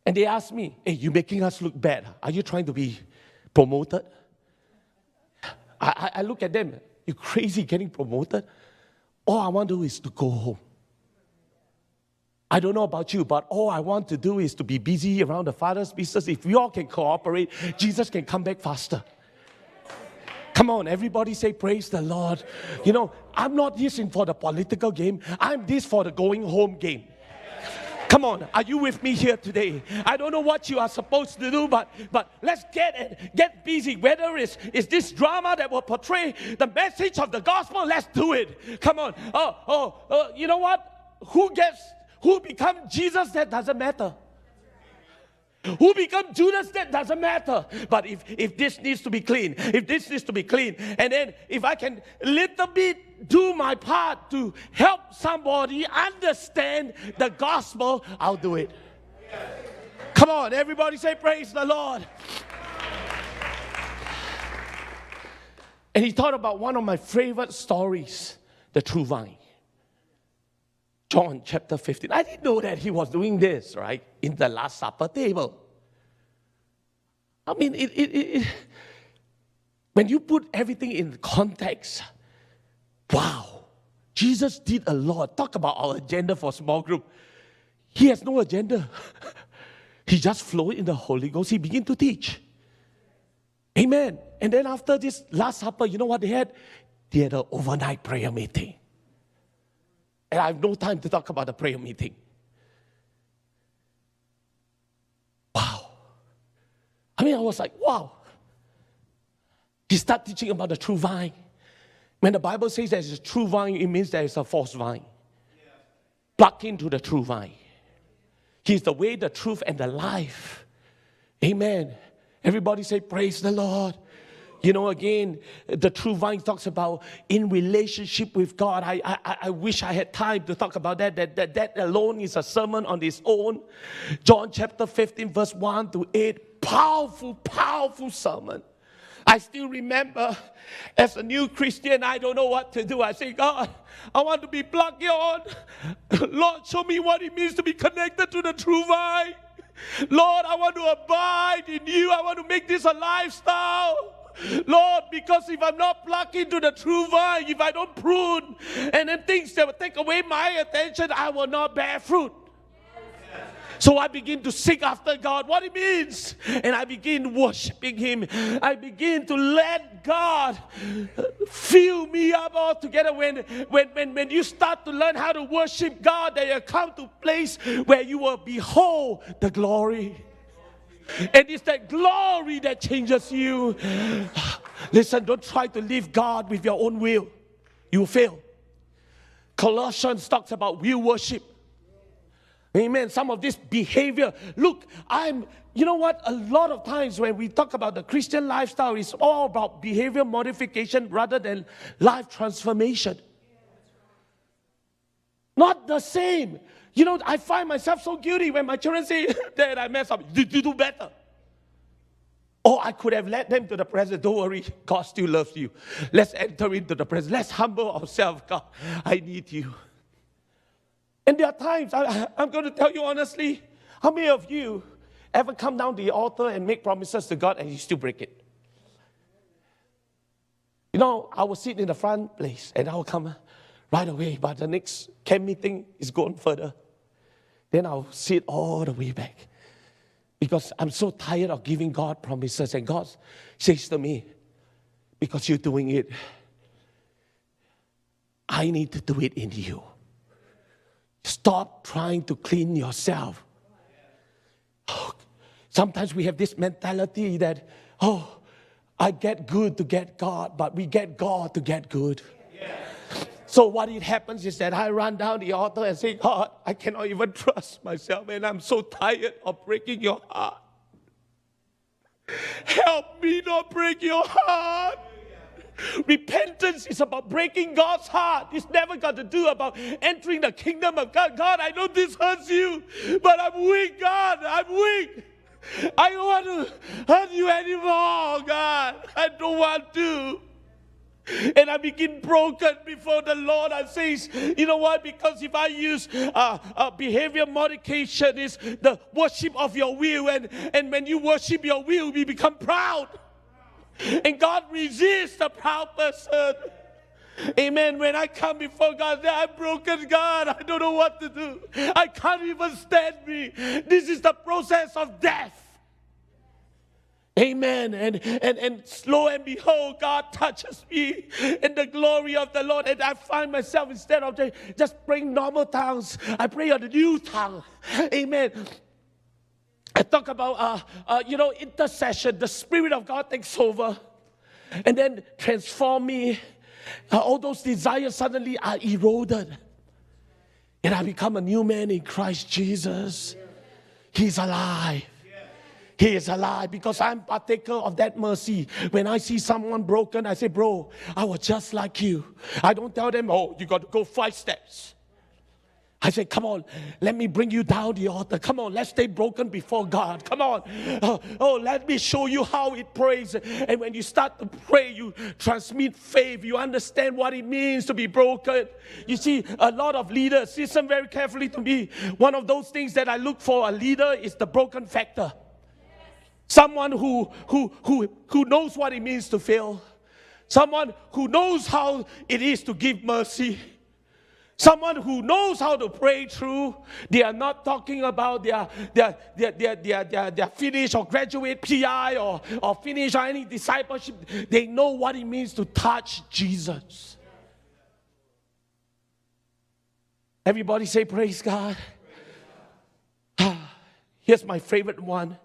And they asked me, hey, you're making us look bad. Are you trying to be promoted? I, I, look at them, you crazy getting promoted? All I want to do is to go home. I don't know about you, but all I want to do is to be busy around the Father's business. If we all can cooperate, Jesus can come back faster. Come on, everybody say, Praise the Lord. You know, I'm not this in for the political game, I'm this for the going home game. Come on, are you with me here today? I don't know what you are supposed to do, but but let's get it, get busy. Whether it's, it's this drama that will portray the message of the gospel, let's do it. Come on. Oh, oh, oh you know what? Who gets who become Jesus, that doesn't matter. Who become Judas, that doesn't matter. But if, if this needs to be clean, if this needs to be clean, and then if I can little bit do my part to help somebody understand the gospel, I'll do it. Come on, everybody say, Praise the Lord. And he thought about one of my favorite stories, the true vine. John chapter 15. I didn't know that he was doing this, right? In the Last Supper table. I mean, it, it, it, when you put everything in context, wow, Jesus did a lot. Talk about our agenda for small group. He has no agenda. *laughs* he just flowed in the Holy Ghost. He began to teach. Amen. And then after this Last Supper, you know what they had? They had an overnight prayer meeting. And I have no time to talk about the prayer meeting. Wow. I mean, I was like, wow. He started teaching about the true vine. When the Bible says there's a true vine, it means there is a false vine. Plug into the true vine. He's the way, the truth, and the life. Amen. Everybody say, Praise the Lord. You know, again, the true vine talks about in relationship with God. I, I, I wish I had time to talk about that. That, that. that alone is a sermon on its own. John chapter 15, verse 1 to 8. Powerful, powerful sermon. I still remember as a new Christian, I don't know what to do. I say, God, I want to be plugged on. *laughs* Lord, show me what it means to be connected to the true vine. Lord, I want to abide in you. I want to make this a lifestyle. Lord, because if I'm not plugged into the true vine, if I don't prune, and then things that will take away my attention, I will not bear fruit. So I begin to seek after God, what it means. And I begin worshiping Him. I begin to let God fill me up all together. When, when, when, when you start to learn how to worship God, then you come to a place where you will behold the glory. And it's that glory that changes you. *sighs* Listen, don't try to live God with your own will. You fail. Colossians talks about will worship. Amen. Some of this behavior. Look, I'm, you know what? A lot of times when we talk about the Christian lifestyle, it's all about behavior modification rather than life transformation. Not the same. You know, I find myself so guilty when my children say, *laughs* Dad, I messed up. Did you do better? Or I could have led them to the presence. Don't worry, God still loves you. Let's enter into the presence. Let's humble ourselves. God, I need you. And there are times, I, I'm going to tell you honestly, how many of you ever come down to the altar and make promises to God and you still break it? You know, I will sit in the front place and I will come right away, but the next camp meeting is going further. Then I'll sit all the way back. Because I'm so tired of giving God promises. And God says to me, because you're doing it, I need to do it in you. Stop trying to clean yourself. Oh, sometimes we have this mentality that, oh, I get good to get God, but we get God to get good. So what it happens is that I run down the altar and say, God, I cannot even trust myself, and I'm so tired of breaking your heart. Help me not break your heart. Repentance is about breaking God's heart. It's never got to do about entering the kingdom of God. God, I know this hurts you, but I'm weak, God. I'm weak. I don't want to hurt you anymore, God. I don't want to. And I begin broken before the Lord. I says, you know what? Because if I use uh, uh, behavior modification, is the worship of your will, and and when you worship your will, we become proud. And God resists the proud person. Amen. When I come before God, I'm broken, God. I don't know what to do. I can't even stand me. This is the process of death. Amen. And, and, and slow and behold, God touches me in the glory of the Lord. And I find myself, instead of just praying normal tongues, I pray on the new tongue. Amen. I talk about, uh, uh, you know, intercession. The Spirit of God takes over and then transform me. Uh, all those desires suddenly are eroded. And I become a new man in Christ Jesus. He's alive. He is alive because I'm partaker of that mercy. When I see someone broken, I say, Bro, I was just like you. I don't tell them, Oh, you got to go five steps. I say, Come on, let me bring you down the altar. Come on, let's stay broken before God. Come on. Oh, oh, let me show you how it prays. And when you start to pray, you transmit faith. You understand what it means to be broken. You see, a lot of leaders, listen very carefully to me. One of those things that I look for a leader is the broken factor. Someone who, who, who, who knows what it means to fail. Someone who knows how it is to give mercy Someone who knows how to pray through. They are not talking about their, their, their, their, their, their, their finish or graduate PI or, or finish or any discipleship. They know what it means to touch Jesus. Everybody say, Praise God. *sighs* Here's my favorite one.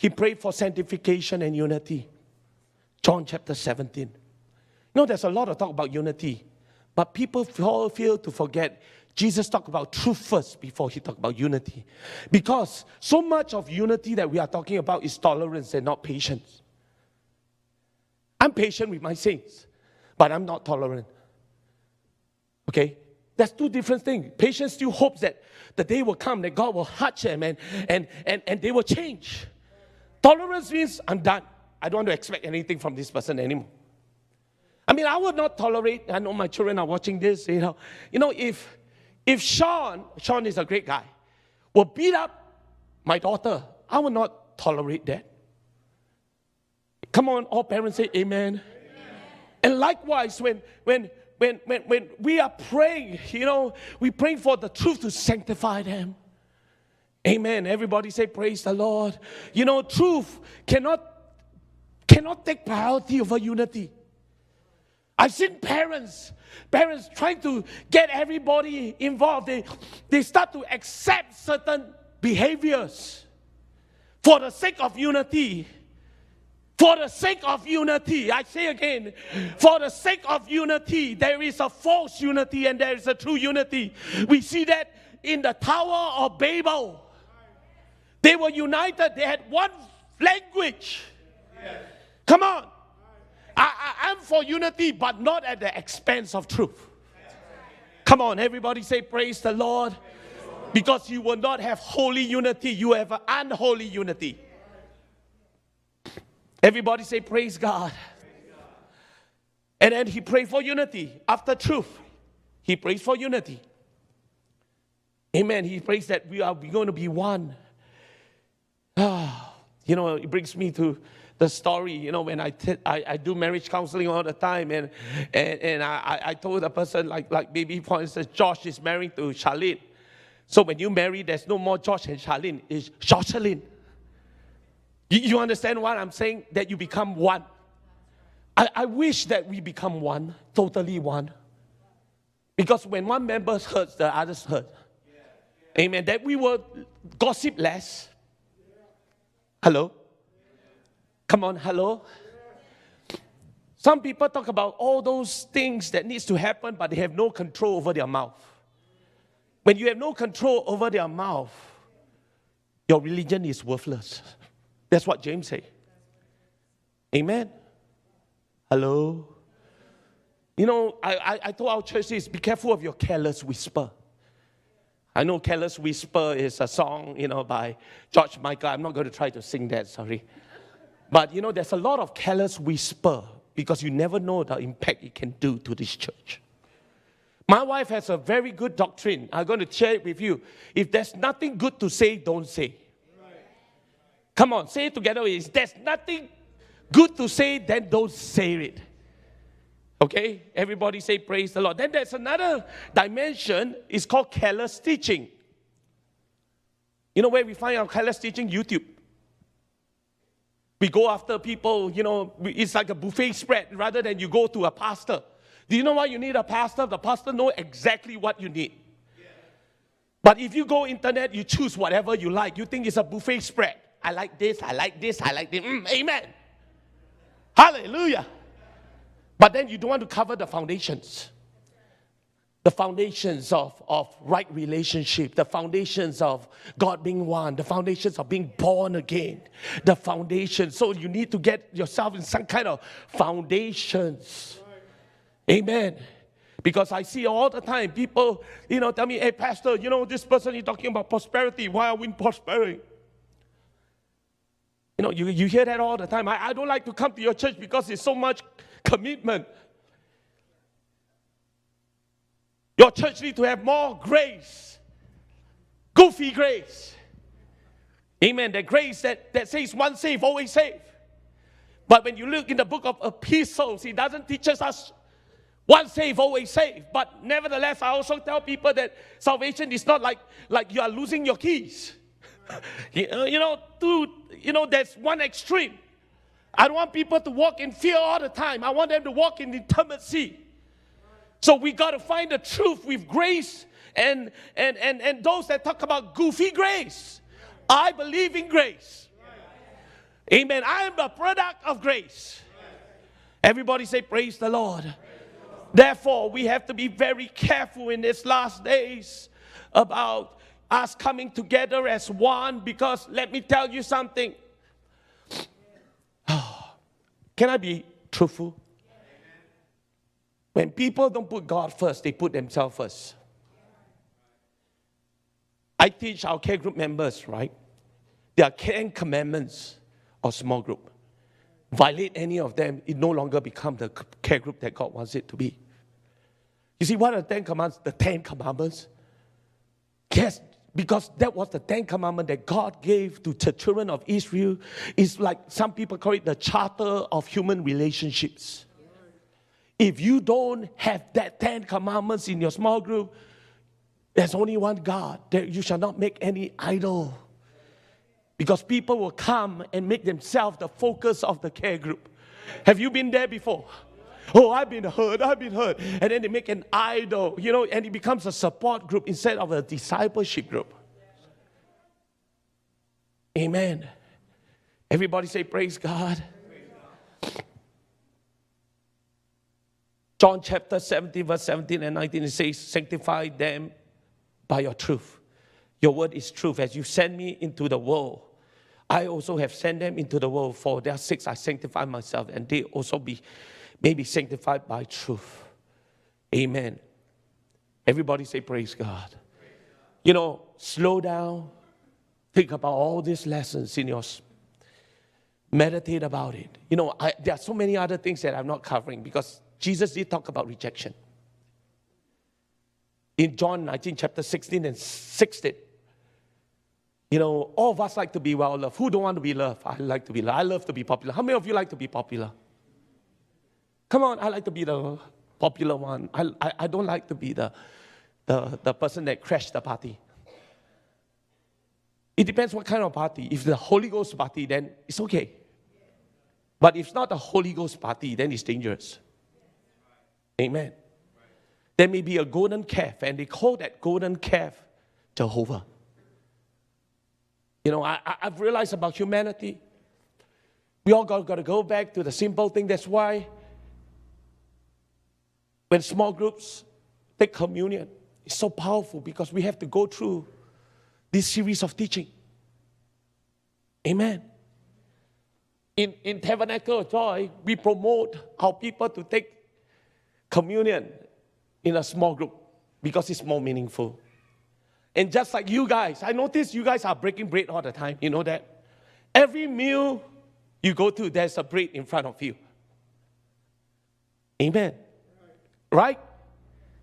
He prayed for sanctification and unity. John chapter 17. You know, there's a lot of talk about unity. But people fail to forget Jesus talked about truth first before he talked about unity. Because so much of unity that we are talking about is tolerance and not patience. I'm patient with my saints, but I'm not tolerant. Okay? That's two different things. Patience still hopes that the day will come that God will touch them and, and, and, and they will change. Tolerance means I'm done. I don't want to expect anything from this person anymore. I mean, I would not tolerate, I know my children are watching this, you know. You know, if if Sean, Sean is a great guy, will beat up my daughter, I will not tolerate that. Come on, all parents say amen. amen. And likewise, when when when when when we are praying, you know, we pray for the truth to sanctify them. Amen. Everybody say praise the Lord. You know, truth cannot cannot take priority over unity. I've seen parents, parents trying to get everybody involved. They, they start to accept certain behaviors for the sake of unity. For the sake of unity, I say again, for the sake of unity, there is a false unity and there is a true unity. We see that in the Tower of Babel. They were united, they had one language. Come on. I, am for unity, but not at the expense of truth. Come on, everybody say, Praise the Lord. Because you will not have holy unity, you have unholy unity. Everybody say, Praise God. And then he prayed for unity after truth. He prays for unity. Amen. He prays that we are going to be one. *sighs* You know, it brings me to the story, you know, when I, t- I, I do marriage counseling all the time, and, and, and I, I told a person, like, like maybe for instance, Josh is married to Charlene. So when you marry, there's no more Josh and Charlene, it's Jocelyn. You, you understand what I'm saying? That you become one. I, I wish that we become one, totally one. Because when one member hurts, the others hurt. Amen. That we will gossip less. Hello? Come on, hello? Some people talk about all those things that needs to happen, but they have no control over their mouth. When you have no control over their mouth, your religion is worthless. That's what James say. Amen. Hello. You know, I, I, I told our church this: be careful of your careless whisper. I know Careless Whisper is a song, you know, by George Michael. I'm not going to try to sing that, sorry. But you know, there's a lot of careless whisper because you never know the impact it can do to this church. My wife has a very good doctrine. I'm going to share it with you. If there's nothing good to say, don't say. Come on, say it together. If there's nothing good to say, then don't say it. Okay? Everybody say praise the Lord. Then there's another dimension, it's called careless teaching. You know where we find our careless teaching? YouTube. We go after people, you know, it's like a buffet spread rather than you go to a pastor. Do you know why you need a pastor? The pastor know exactly what you need. But if you go internet, you choose whatever you like. You think it's a buffet spread. I like this, I like this, I like this. Mm, amen. Hallelujah. But then you don't want to cover the foundations. The foundations of, of right relationship, the foundations of God being one, the foundations of being born again, the foundation. So you need to get yourself in some kind of foundations. Amen. Because I see all the time people, you know, tell me, hey, Pastor, you know, this person is talking about prosperity. Why are we prospering? You know, you, you hear that all the time. I, I don't like to come to your church because it's so much commitment. Your church need to have more grace. Goofy grace. Amen. The grace that, that says one save, always save. But when you look in the book of epistles, he doesn't teach us one save, always save. But nevertheless, I also tell people that salvation is not like, like you are losing your keys. *laughs* Uh, you know, to, you know, there's one extreme. I don't want people to walk in fear all the time. I want them to walk in intimacy. So we got to find the truth with grace and, and, and, and those that talk about goofy grace. I believe in grace. Amen. I am the product of grace. Everybody say, Praise the Lord. Therefore, we have to be very careful in these last days about us coming together as one because let me tell you something can I be truthful? When people don't put God first, they put themselves first. I teach our care group members, right? There are 10 commandments of small group. Violate any of them, it no longer becomes the care group that God wants it to be. You see, what are the Ten Commandments? The Ten Commandments. Yes, because that was the Ten Commandment that God gave to the children of Israel. It's like some people call it the charter of human relationships. If you don't have that Ten Commandments in your small group, there's only one God. That you shall not make any idol. Because people will come and make themselves the focus of the care group. Have you been there before? Oh, I've been hurt, I've been hurt. And then they make an idol, you know, and it becomes a support group instead of a discipleship group. Amen. Everybody say, Praise God. John chapter 17, verse 17 and 19, it says, Sanctify them by your truth. Your word is truth. As you send me into the world, I also have sent them into the world. For their sakes, I sanctify myself, and they also be may be sanctified by truth. Amen. Everybody say, Praise God. You know, slow down. Think about all these lessons in your meditate about it. You know, I, there are so many other things that I'm not covering because Jesus did talk about rejection. In John 19, chapter 16 and 16, you know, all of us like to be well loved. Who don't want to be loved? I like to be loved. I love to be popular. How many of you like to be popular? Come on, I like to be the popular one. I, I, I don't like to be the, the, the person that crashed the party. It depends what kind of party. If the Holy Ghost party, then it's okay. But if it's not the Holy Ghost party, then it's dangerous. Amen. There may be a golden calf, and they call that golden calf Jehovah. You know, I, I've realized about humanity. We all got, got to go back to the simple thing. That's why when small groups take communion, it's so powerful because we have to go through this series of teaching. Amen. In, in Tabernacle Joy, we promote our people to take communion in a small group because it's more meaningful. And just like you guys, I notice you guys are breaking bread all the time. You know that? Every meal you go to, there's a bread in front of you. Amen. Right?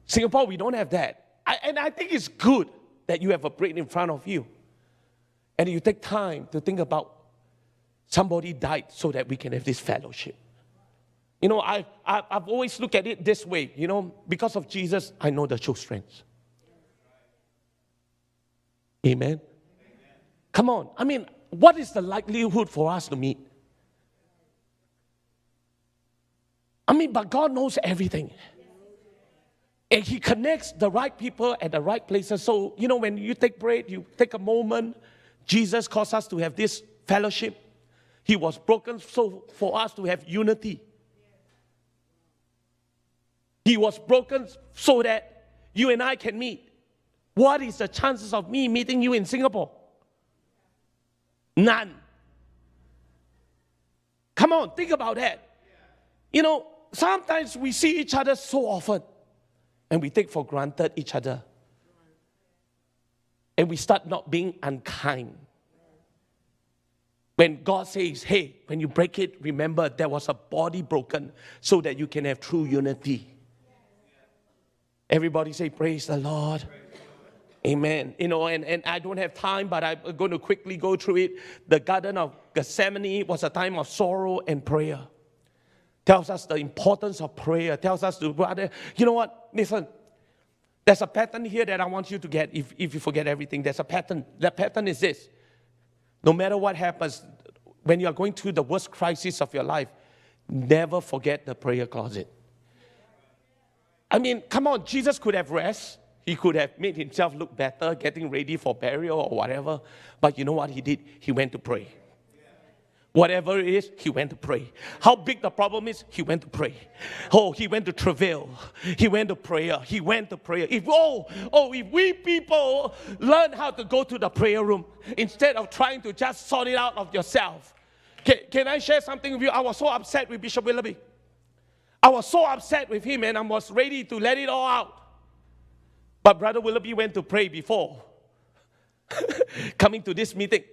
Singapore, we don't have that. I, and I think it's good that you have a bread in front of you. And you take time to think about somebody died so that we can have this fellowship. You know, I, I, have always looked at it this way. You know, because of Jesus, I know the true strength. Amen. Amen. Come on. I mean, what is the likelihood for us to meet? I mean, but God knows everything. And He connects the right people at the right places. So, you know, when you take bread, you take a moment. Jesus caused us to have this fellowship. He was broken so for us to have unity. He was broken so that you and I can meet. What is the chances of me meeting you in Singapore? None. Come on, think about that. You know, sometimes we see each other so often and we take for granted each other. And we start not being unkind. When God says, hey, when you break it, remember there was a body broken so that you can have true unity. Everybody say, Praise the Lord. Amen. You know, and, and I don't have time, but I'm going to quickly go through it. The Garden of Gethsemane was a time of sorrow and prayer tells us the importance of prayer, tells us to, brother, you know what? Listen, there's a pattern here that I want you to get if, if you forget everything. There's a pattern. The pattern is this no matter what happens, when you are going through the worst crisis of your life, never forget the prayer closet. I mean, come on, Jesus could have rest. He could have made himself look better, getting ready for burial or whatever. But you know what he did? He went to pray. Whatever it is, he went to pray. How big the problem is, he went to pray. Oh, he went to travail. He went to prayer. He went to prayer. If oh, oh, if we people learn how to go to the prayer room instead of trying to just sort it out of yourself. Can, can I share something with you? I was so upset with Bishop Willoughby. I was so upset with him and I was ready to let it all out. But Brother Willoughby went to pray before *laughs* coming to this meeting.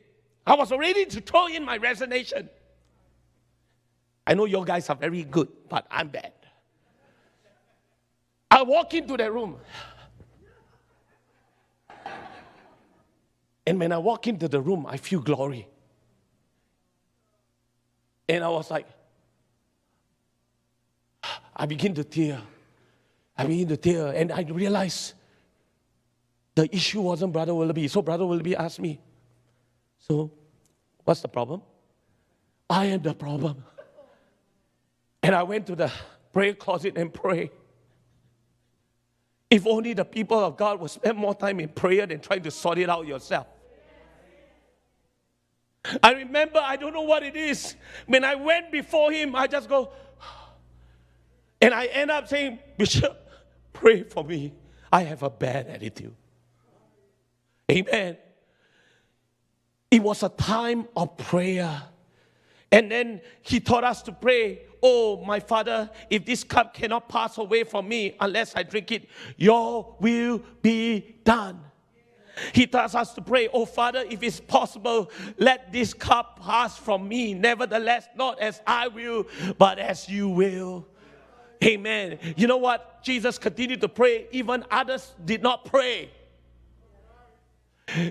I was ready to throw in my resignation. I know you guys are very good, but I'm bad. I walk into the room. And when I walk into the room, I feel glory. And I was like, I begin to tear. I begin to tear. And I realized the issue wasn't Brother Willoughby. So Brother Willoughby asked me, so, what's the problem? I am the problem. And I went to the prayer closet and prayed. If only the people of God would spend more time in prayer than trying to sort it out yourself. I remember, I don't know what it is. When I went before him, I just go, *sighs* and I end up saying, Bishop, pray for me. I have a bad attitude. Amen. It was a time of prayer. And then he taught us to pray, Oh, my Father, if this cup cannot pass away from me unless I drink it, your will be done. He tells us to pray, Oh Father, if it's possible, let this cup pass from me. Nevertheless, not as I will, but as you will. Amen. You know what? Jesus continued to pray, even others did not pray.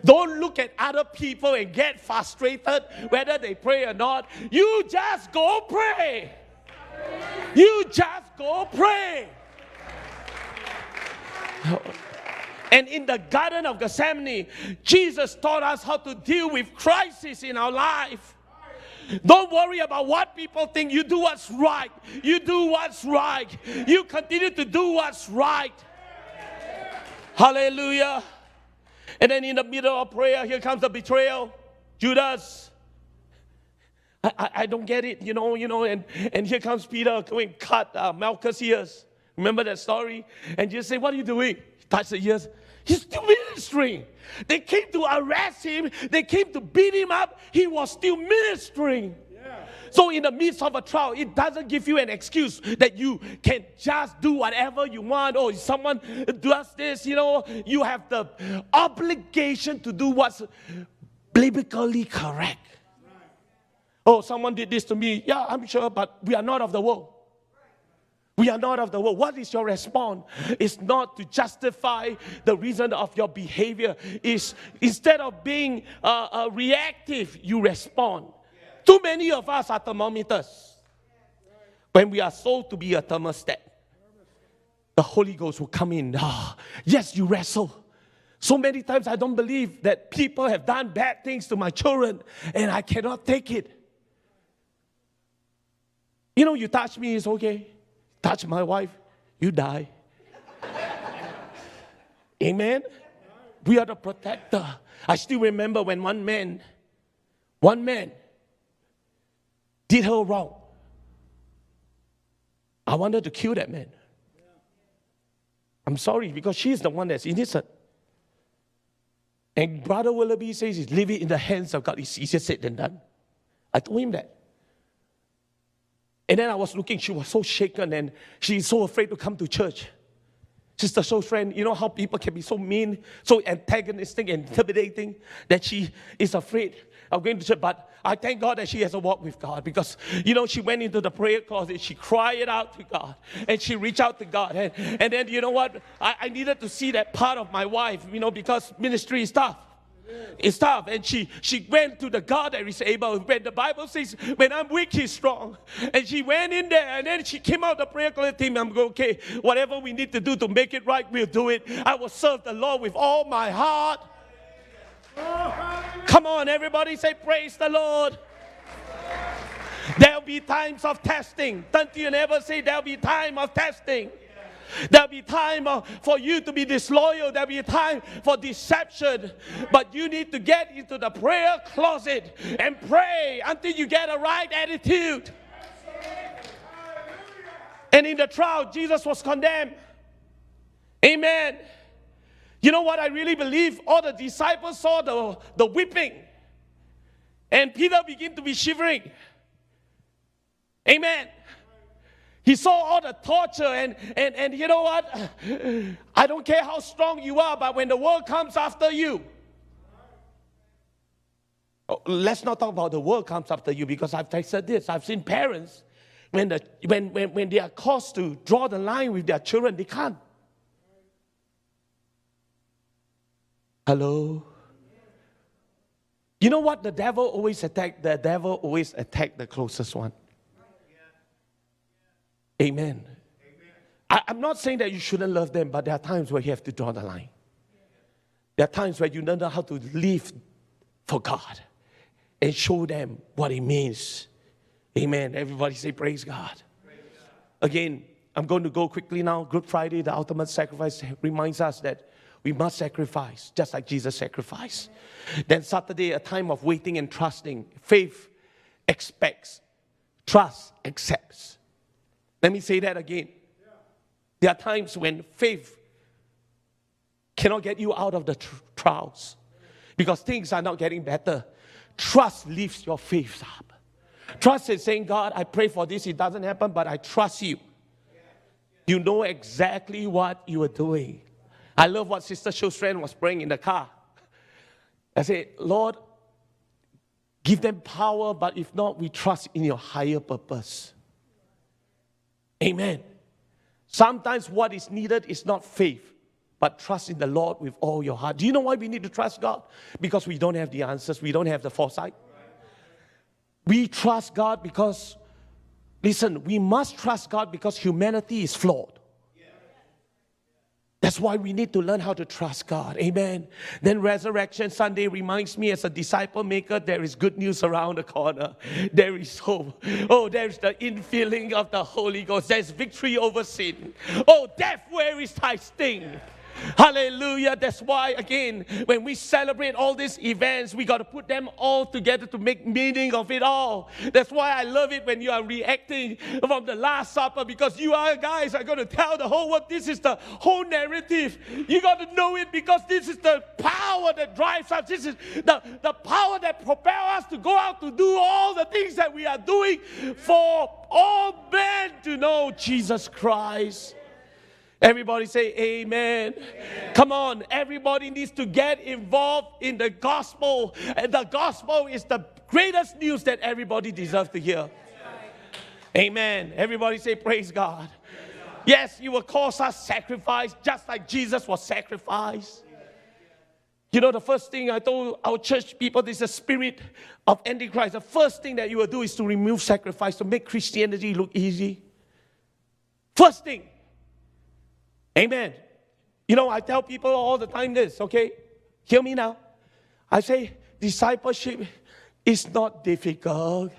Don't look at other people and get frustrated whether they pray or not. You just go pray. You just go pray. And in the Garden of Gethsemane, Jesus taught us how to deal with crisis in our life. Don't worry about what people think. You do what's right. You do what's right. You continue to do what's right. Hallelujah. And then in the middle of prayer, here comes the betrayal. Judas. I, I, I don't get it, you know, you know, and, and here comes Peter going cut uh, Malchus' ears. Remember that story? And Jesus say, What are you doing? He touched the ears. He's still ministering. They came to arrest him, they came to beat him up. He was still ministering. So, in the midst of a trial, it doesn't give you an excuse that you can just do whatever you want. Or someone does this, you know, you have the obligation to do what's biblically correct. Oh, someone did this to me. Yeah, I'm sure, but we are not of the world. We are not of the world. What is your response? It's not to justify the reason of your behavior. Is instead of being uh, uh, reactive, you respond. Too many of us are thermometers. When we are sold to be a thermostat, the Holy Ghost will come in. Ah, yes, you wrestle. So many times I don't believe that people have done bad things to my children and I cannot take it. You know, you touch me, it's okay. Touch my wife, you die. *laughs* Amen. We are the protector. I still remember when one man, one man did her wrong. I wanted to kill that man. I'm sorry because she's the one that's innocent. And Brother Willoughby says, leave it in the hands of God. It's easier said than done. I told him that. And then I was looking, she was so shaken and she's so afraid to come to church. Sister so friend, you know how people can be so mean, so antagonistic, and intimidating that she is afraid of going to church. But I thank God that she has a walk with God because, you know, she went into the prayer closet, she cried out to God, and she reached out to God. And, and then, you know what? I, I needed to see that part of my wife, you know, because ministry is tough. It's tough. And she she went to the God that is able. When the Bible says, when I'm weak, he's strong. And she went in there and then she came out the prayer closet team. I'm going, okay, whatever we need to do to make it right, we'll do it. I will serve the Lord with all my heart. Come on, everybody say, Praise the Lord. There'll be times of testing. Don't you never say there'll be time of testing. There'll be time for you to be disloyal. There'll be time for deception. But you need to get into the prayer closet and pray until you get a right attitude. And in the trial, Jesus was condemned. Amen. You know what I really believe? All the disciples saw the, the whipping. And Peter began to be shivering. Amen. He saw all the torture, and, and, and you know what? *sighs* I don't care how strong you are, but when the world comes after you, oh, let's not talk about the world comes after you because I've said this. I've seen parents when, the, when, when, when they are caused to draw the line with their children, they can't. Hello? You know what? The devil always attack. The devil always attack the closest one. Amen. I, am not saying that you shouldn't love them, but there are times where you have to draw the line. There are times where you don't know how to live for God and show them what it means. Amen. Everybody say, Praise God. Praise God. Again, I'm going to go quickly now. Good Friday, the ultimate sacrifice, reminds us that we must sacrifice just like Jesus sacrificed. Then Saturday, a time of waiting and trusting. Faith expects, trust accepts. Let me say that again. There are times when faith cannot get you out of the tr- trials because things are not getting better. Trust lifts your faith up. Trust is saying, God, I pray for this, it doesn't happen, but I trust you. You know exactly what you are doing. I love what Sister Shostrand was praying in the car. I said, Lord, give them power, but if not, we trust in your higher purpose. Amen. Sometimes what is needed is not faith, but trust in the Lord with all your heart. Do you know why we need to trust God? Because we don't have the answers, we don't have the foresight. We trust God because, listen, we must trust God because humanity is flawed. That's why we need to learn how to trust God. Amen. Then Resurrection Sunday reminds me as a disciple maker, there is good news around the corner. There is hope. Oh, there's the infilling of the Holy Ghost. There's victory over sin. Oh, death, where is thy sting? Hallelujah. That's why, again, when we celebrate all these events, we got to put them all together to make meaning of it all. That's why I love it when you are reacting from the Last Supper because you are guys are going to tell the whole world this is the whole narrative. You got to know it because this is the power that drives us. This is the, the power that propels us to go out to do all the things that we are doing for all men to know Jesus Christ. Everybody say amen. amen. Come on, everybody needs to get involved in the gospel. And the gospel is the greatest news that everybody deserves to hear. Amen. Everybody say praise God. Yes, you will cause us sacrifice just like Jesus was sacrificed. You know, the first thing I told our church people, this is the spirit of Antichrist. The first thing that you will do is to remove sacrifice, to make Christianity look easy. First thing. Amen. You know, I tell people all the time this, okay? Hear me now. I say, discipleship is not difficult.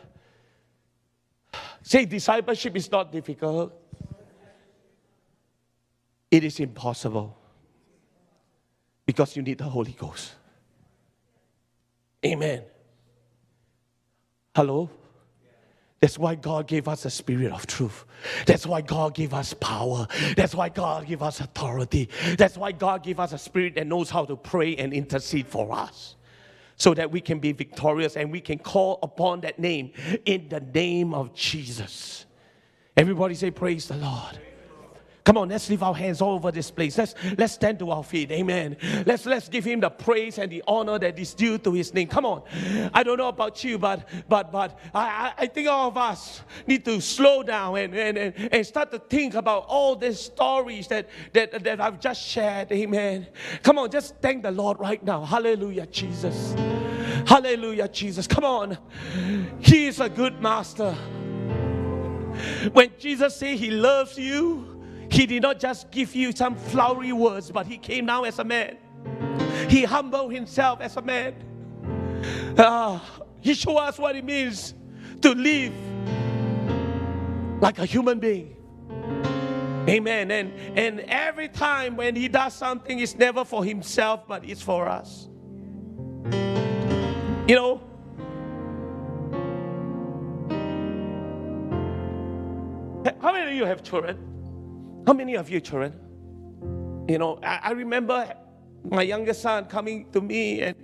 Say, discipleship is not difficult. It is impossible because you need the Holy Ghost. Amen. Hello? That's why God gave us a spirit of truth. That's why God gave us power. That's why God gave us authority. That's why God gave us a spirit that knows how to pray and intercede for us. So that we can be victorious and we can call upon that name in the name of Jesus. Everybody say, Praise the Lord. Come on, let's lift our hands all over this place. Let's let's stand to our feet. Amen. Let's let's give him the praise and the honor that is due to his name. Come on. I don't know about you, but but but I, I think all of us need to slow down and, and, and, and start to think about all these stories that, that, that I've just shared. Amen. Come on, just thank the Lord right now. Hallelujah, Jesus. Hallelujah, Jesus. Come on. He is a good master. When Jesus said he loves you, he did not just give you some flowery words, but He came now as a man. He humbled Himself as a man. Uh, he showed us what it means to live like a human being. Amen. And, and every time when He does something, it's never for Himself, but it's for us. You know, how many of you have children? How many of you children? You know, I, I remember my youngest son coming to me, and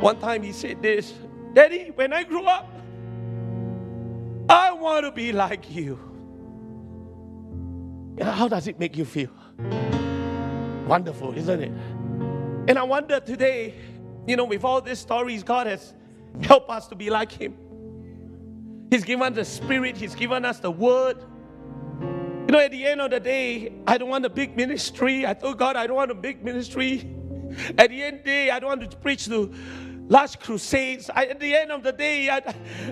one time he said this Daddy, when I grow up, I want to be like you. How does it make you feel? Wonderful, isn't it? And I wonder today, you know, with all these stories, God has helped us to be like Him. He's given us the Spirit, He's given us the Word. You know, at the end of the day, I don't want a big ministry. I told God I don't want a big ministry. At the end of the day, I don't want to preach to large crusades. I, at the end of the day, I,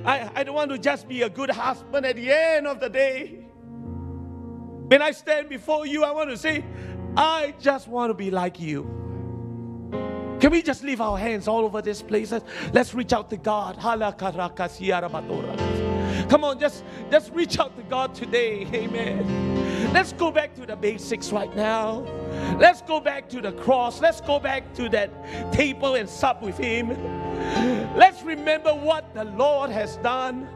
I, I don't want to just be a good husband. At the end of the day, when I stand before you, I want to say, I just want to be like you. Can we just leave our hands all over this place? Let's reach out to God. Come on, just, just reach out to God today. Amen. Let's go back to the basics right now. Let's go back to the cross. Let's go back to that table and sup with Him. Let's remember what the Lord has done.